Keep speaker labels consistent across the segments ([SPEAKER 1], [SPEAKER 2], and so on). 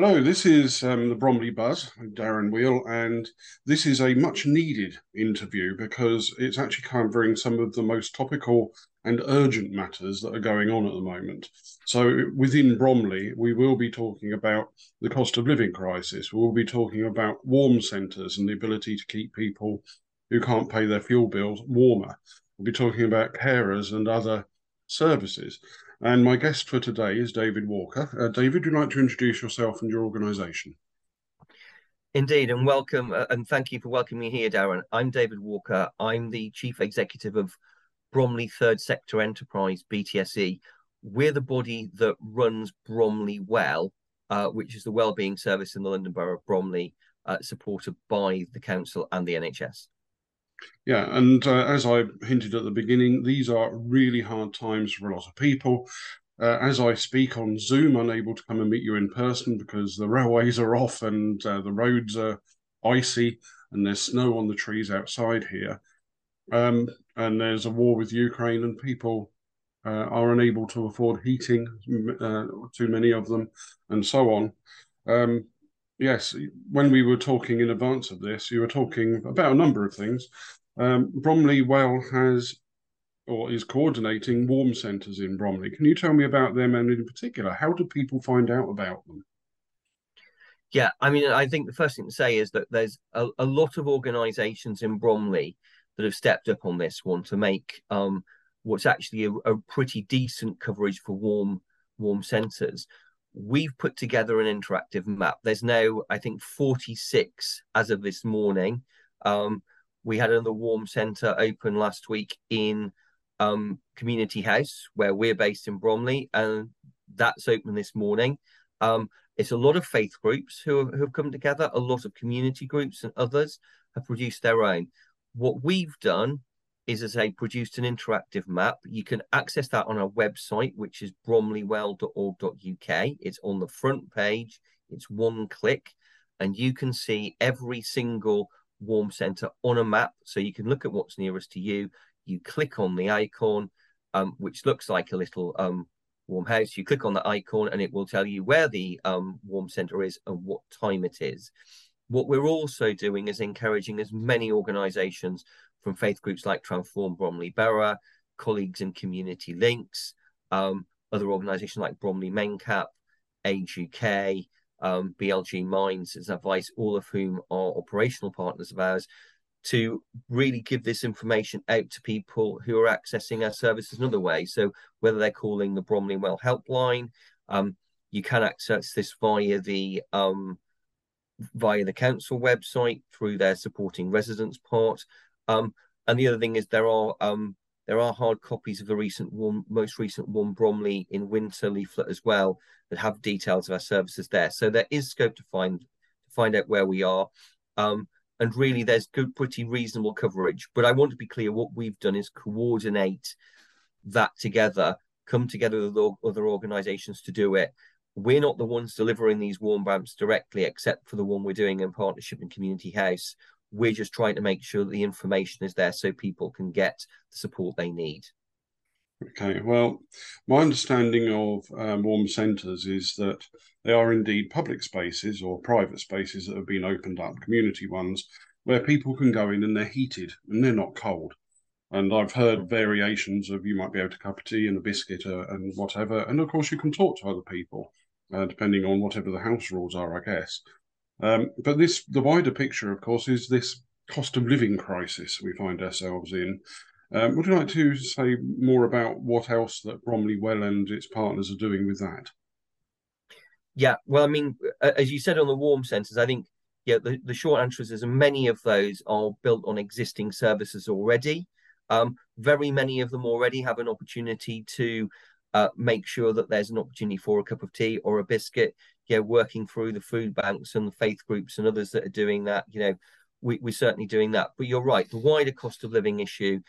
[SPEAKER 1] Hello, this is um, the Bromley Buzz, Darren Weale, and this is a much needed interview because it's actually covering some of the most topical and urgent matters that are going on at the moment. So, within Bromley, we will be talking about the cost of living crisis, we'll be talking about warm centres and the ability to keep people who can't pay their fuel bills warmer. We'll be talking about carers and other services. And my guest for today is David Walker. Uh, David, would you like to introduce yourself and your organisation?
[SPEAKER 2] Indeed, and welcome, uh, and thank you for welcoming me here, Darren. I'm David Walker. I'm the Chief Executive of Bromley Third Sector Enterprise, BTSE. We're the body that runs Bromley Well, uh, which is the wellbeing service in the London Borough of Bromley, uh, supported by the council and the NHS.
[SPEAKER 1] Yeah, and uh, as I hinted at the beginning, these are really hard times for a lot of people. Uh, as I speak on Zoom, unable to come and meet you in person because the railways are off and uh, the roads are icy and there's snow on the trees outside here. Um, and there's a war with Ukraine, and people uh, are unable to afford heating, uh, too many of them, and so on. Um, yes, when we were talking in advance of this, you were talking about a number of things. Um, Bromley Well has or is coordinating warm centres in Bromley. Can you tell me about them and in particular, how do people find out about them?
[SPEAKER 2] Yeah, I mean, I think the first thing to say is that there's a, a lot of organisations in Bromley that have stepped up on this one to make um, what's actually a, a pretty decent coverage for warm warm centres we've put together an interactive map. There's now, I think, 46 as of this morning. Um, we had another warm centre open last week in um, Community House, where we're based in Bromley, and that's open this morning. Um, it's a lot of faith groups who have, who have come together, a lot of community groups and others have produced their own. What we've done is, as I produced an interactive map. You can access that on our website, which is bromleywell.org.uk. It's on the front page, it's one click, and you can see every single warm centre on a map. So you can look at what's nearest to you. You click on the icon, um, which looks like a little um, warm house. You click on the icon, and it will tell you where the um, warm centre is and what time it is. What we're also doing is encouraging as many organisations from faith groups like Transform Bromley Borough, colleagues and community links, um, other organisations like Bromley Mencap, Age UK, um, BLG Minds as advice, all of whom are operational partners of ours, to really give this information out to people who are accessing our services another way. So whether they're calling the Bromley Well helpline, um, you can access this via the um, via the council website through their supporting residents part. Um, and the other thing is there are um, there are hard copies of the recent most recent one Bromley in winter leaflet as well that have details of our services there. So there is scope to find to find out where we are. Um, and really there's good, pretty reasonable coverage. But I want to be clear, what we've done is coordinate that together, come together with other organisations to do it. We're not the ones delivering these warm ramps directly, except for the one we're doing in partnership in Community House. We're just trying to make sure that the information is there so people can get the support they need.
[SPEAKER 1] Okay, well, my understanding of um, warm centres is that they are indeed public spaces or private spaces that have been opened up, community ones, where people can go in and they're heated and they're not cold. And I've heard variations of you might be able to cup of tea and a biscuit uh, and whatever. And of course, you can talk to other people, uh, depending on whatever the house rules are, I guess. Um, but this, the wider picture, of course, is this cost of living crisis we find ourselves in. Um, would you like to say more about what else that Bromley Well and its partners are doing with that?
[SPEAKER 2] Yeah, well, I mean, as you said on the warm centres, I think yeah, the, the short answer is many of those are built on existing services already. Um, very many of them already have an opportunity to uh, make sure that there's an opportunity for a cup of tea or a biscuit. Yeah, working through the food banks and the faith groups and others that are doing that. You know, we, we're certainly doing that. But you're right, the wider cost of living issue.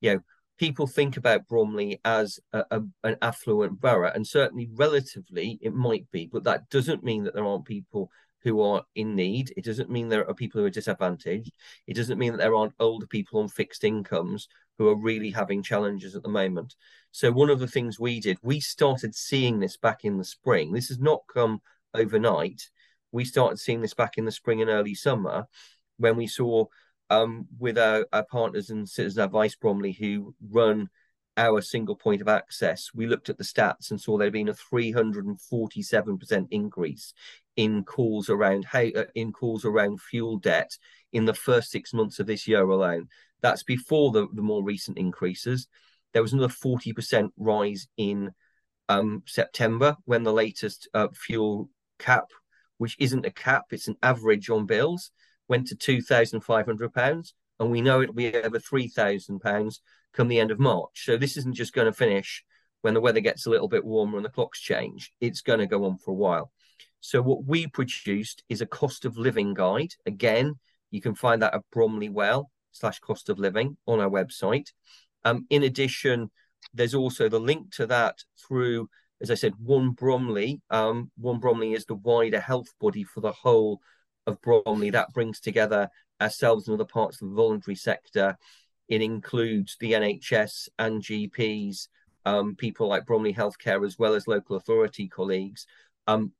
[SPEAKER 2] You know, people think about Bromley as a, a, an affluent borough, and certainly relatively it might be, but that doesn't mean that there aren't people who are in need. It doesn't mean there are people who are disadvantaged. It doesn't mean that there aren't older people on fixed incomes who are really having challenges at the moment. So one of the things we did, we started seeing this back in the spring. This has not come overnight. we started seeing this back in the spring and early summer when we saw um, with our, our partners and Citizens Advice Bromley who run our single point of access, we looked at the stats and saw there had been a 347% increase in calls around how uh, in calls around fuel debt in the first six months of this year alone. That's before the, the more recent increases. There was another 40% rise in um, September when the latest uh, fuel cap, which isn't a cap, it's an average on bills, went to £2,500. And we know it'll be over £3,000 come the end of March. So this isn't just going to finish when the weather gets a little bit warmer and the clocks change. It's going to go on for a while. So what we produced is a cost of living guide. Again, you can find that at Bromley Well slash cost of living on our website. Um, in addition, there's also the link to that through, as I said, One Bromley. Um, One Bromley is the wider health body for the whole of Bromley. That brings together ourselves and other parts of the voluntary sector. It includes the NHS and GPs, um, people like Bromley Healthcare, as well as local authority colleagues. Um,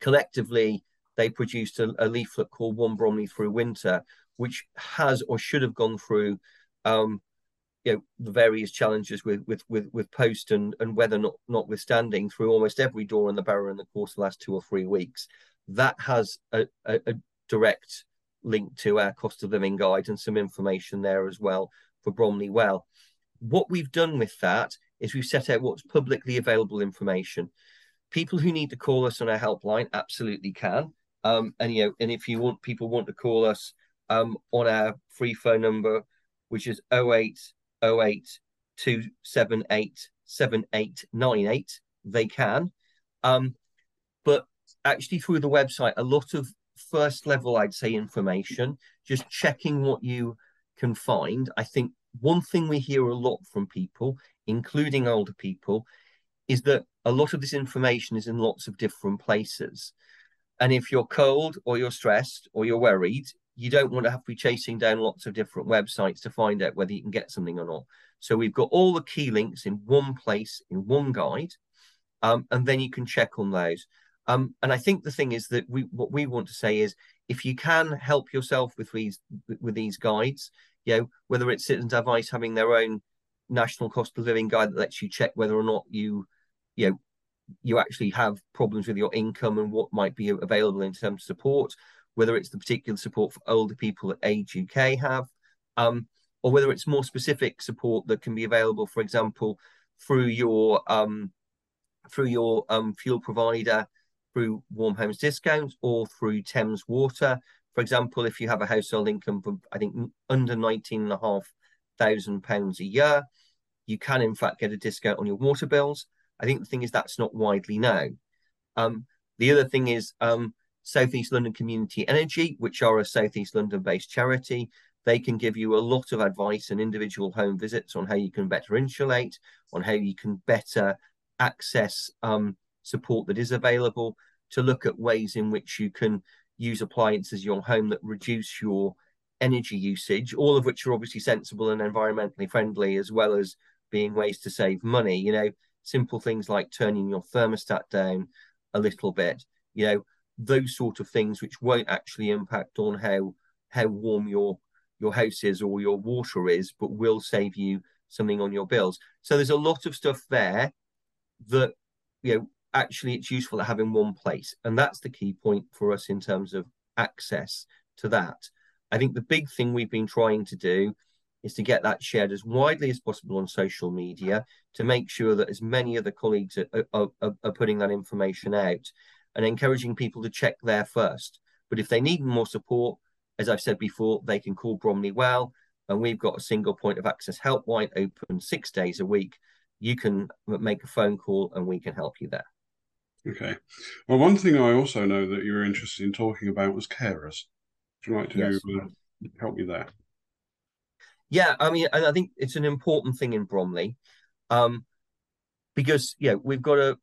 [SPEAKER 2] collectively, they produced a, a, leaflet called One Bromley Through Winter, which has or should have gone through um, you know the various challenges with with with with post and and weather not notwithstanding through almost every door in the borough in the course of the last two or three weeks that has a, a, a direct link to our cost of living guide and some information there as well for Bromley Well. What we've done with that is we've set out what's publicly available information. People who need to call us on our helpline absolutely can. Um, and you know, and if you want people want to call us um, on our free phone number, which is 08 08 278 7898, they can. Um, but actually, through the website, a lot of first level, I'd say, information, just checking what you can find. I think one thing we hear a lot from people, including older people, is that a lot of this information is in lots of different places. And if you're cold or you're stressed or you're worried, you don't want to have to be chasing down lots of different websites to find out whether you can get something or not. So we've got all the key links in one place, in one guide, um, and then you can check on those. Um, and I think the thing is that we what we want to say is if you can help yourself with these with these guides, you know, whether it's Citizens Advice having their own national cost of living guide that lets you check whether or not you, you know, you actually have problems with your income and what might be available in terms of support, whether it's the particular support for older people that Age UK have, um, or whether it's more specific support that can be available, for example, through your um, through your um, fuel provider, through Warm Homes Discount, or through Thames Water. For example, if you have a household income of I think under nineteen and a half thousand pounds a year, you can in fact get a discount on your water bills. I think the thing is that's not widely known. Um, the other thing is um, Southeast London Community Energy, which are a Southeast London based charity. They can give you a lot of advice and individual home visits on how you can better insulate, on how you can better access um, support that is available, to look at ways in which you can use appliances in your home that reduce your energy usage, all of which are obviously sensible and environmentally friendly, as well as being ways to save money. You know, simple things like turning your thermostat down a little bit. You know, those sort of things which won't actually impact on how how warm your your house is or your water is, but will save you something on your bills. So there's a lot of stuff there that you know actually it's useful to have in one place, and that's the key point for us in terms of access to that. I think the big thing we've been trying to do is to get that shared as widely as possible on social media to make sure that as many other colleagues are, are, are putting that information out and encouraging people to check there first. But if they need more support, as I've said before, they can call Bromley Well, and we've got a single point of access helpline open six days a week. You can make a phone call, and we can help you there.
[SPEAKER 1] Okay. Well, one thing I also know that you were interested in talking about was carers. Would you like to yes. uh, help me there?
[SPEAKER 2] Yeah, I mean, and I think it's an important thing in Bromley, um, because yeah, we've got a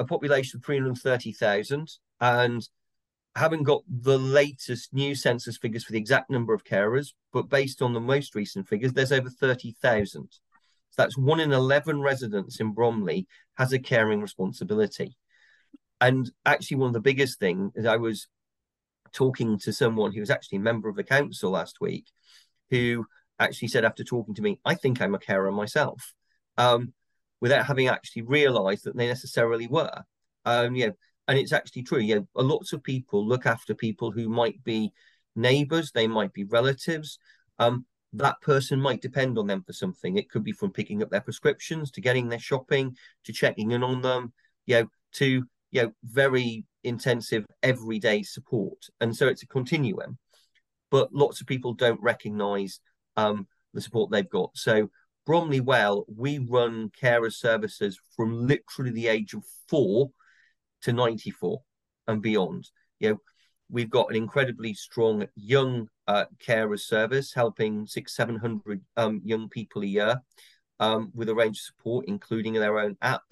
[SPEAKER 2] a population of 330,000 and haven't got the latest new census figures for the exact number of carers, but based on the most recent figures, there's over 30,000. So that's one in 11 residents in Bromley has a caring responsibility. And actually, one of the biggest things is I was talking to someone who was actually a member of the council last week, who actually said after talking to me, I think I'm a carer myself, um, without having actually realised that they necessarily were. Um, you know, and it's actually true. You know, lots of people look after people who might be neighbours, they might be relatives. Um, that person might depend on them for something. It could be from picking up their prescriptions to getting their shopping to checking in on them, you know, to you know very intensive everyday support. And so it's a continuum. But lots of people don't recognise um, the support they've got. So Bromley Well, we run carer services from literally the age of four to 94 and beyond. You know, we've got an incredibly strong young uh, carer service helping six, 700 um, young people a year um, with a range of support, including their own app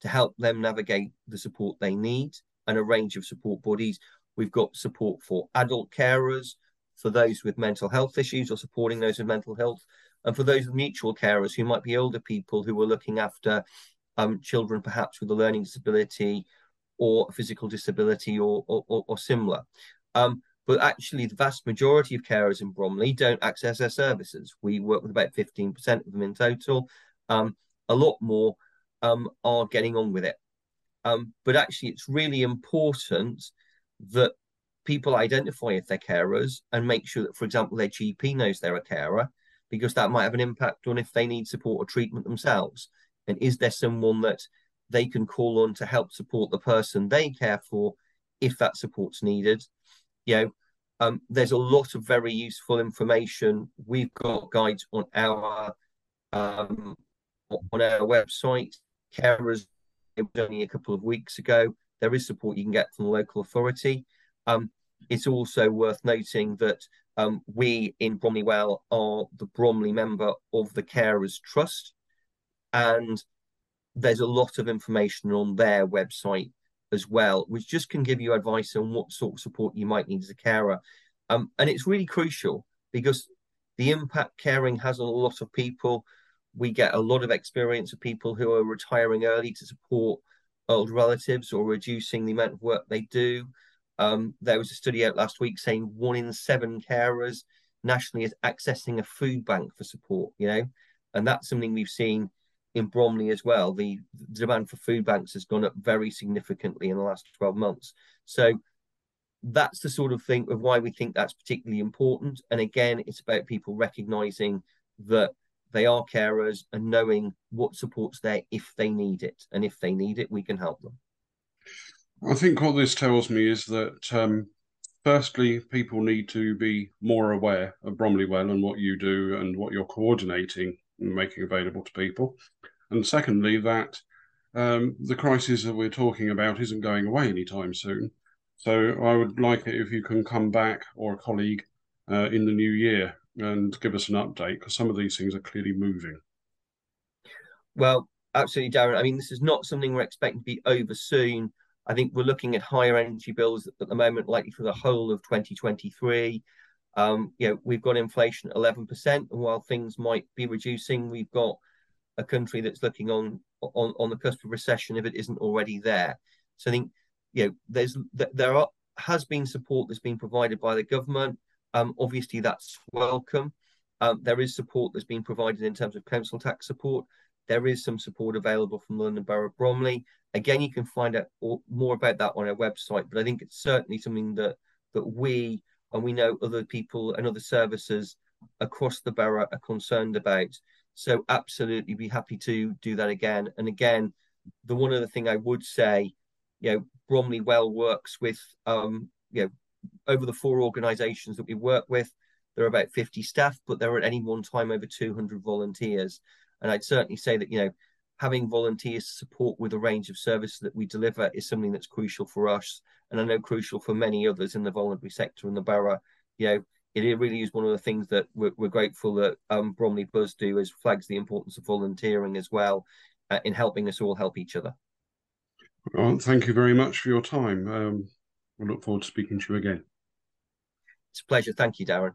[SPEAKER 2] to help them navigate the support they need and a range of support bodies. We've got support for adult carers, for those with mental health issues or supporting those with mental health, and for those mutual carers who might be older people who are looking after um, children perhaps with a learning disability or a physical disability or, or, or, or similar. Um, but actually, the vast majority of carers in Bromley don't access their services. We work with about 15% of them in total. Um, a lot more um, are getting on with it. Um, but actually, it's really important that people identify if they're carers and make sure that, for example, their GP knows they're a carer, because that might have an impact on if they need support or treatment themselves. And is there someone that they can call on to help support the person they care for if that support's needed? You know, um, there's a lot of very useful information. We've got guides on our um, on our website. Carers it was only a couple of weeks ago. There is support you can get from the local authority. Um, it's also worth noting that um, we in Bromley Well are the Bromley member of the Carers Trust, and there's a lot of information on their website as well, which just can give you advice on what sort of support you might need as a carer. Um, and it's really crucial because the impact caring has on a lot of people we get a lot of experience of people who are retiring early to support old relatives or reducing the amount of work they do. Um, there was a study out last week saying one in seven carers nationally is accessing a food bank for support, you know, and that's something we've seen in Bromley as well. The, the demand for food banks has gone up very significantly in the last 12 months. So that's the sort of thing of why we think that's particularly important. And again, it's about people recognizing that they are carers and knowing what support's there if they need it. And if they need it, we can help them.
[SPEAKER 1] I think what this tells me is that, um, firstly, people need to be more aware of Bromley Well and what you do and what you're coordinating and making available to people. And secondly, that um, the crisis that we're talking about isn't going away anytime soon. So I would like it if you can come back or a colleague uh, in the new year and give us an update because some of these things are clearly moving.
[SPEAKER 2] Well, absolutely, Darren. I mean, this is not something we're expecting to be over soon. I think we're looking at higher energy bills at the moment, likely for the whole of 2023. Um, you know, we've got inflation at 11%, and while things might be reducing, we've got a country that's looking on on on the cusp of recession if it isn't already there. So I think you know there's there are has been support that's been provided by the government. Um, obviously, that's welcome. Um, there is support that's been provided in terms of council tax support. There is some support available from London Borough of Bromley. Again, you can find out more about that on our website, but I think it's certainly something that that we and we know other people and other services across the borough are concerned about. So absolutely be happy to do that again. And again, the one other thing I would say, you know, Bromley Well works with um, you know, over the four organisations that we work with, there are about 50 staff, but there are at any one time over 200 volunteers. And I'd certainly say that, you know, having volunteers to support with a range of services that we deliver is something that's crucial for us. And I know crucial for many others in the voluntary sector in the borough. You know, it really is one of the things that we're, we're grateful that um, Bromley Buzz do is flags the importance of volunteering as well uh, in helping us all help each other.
[SPEAKER 1] Well, thank you very much for your time. Um, I look forward to speaking to you again.
[SPEAKER 2] It's a pleasure. Thank you, Darren.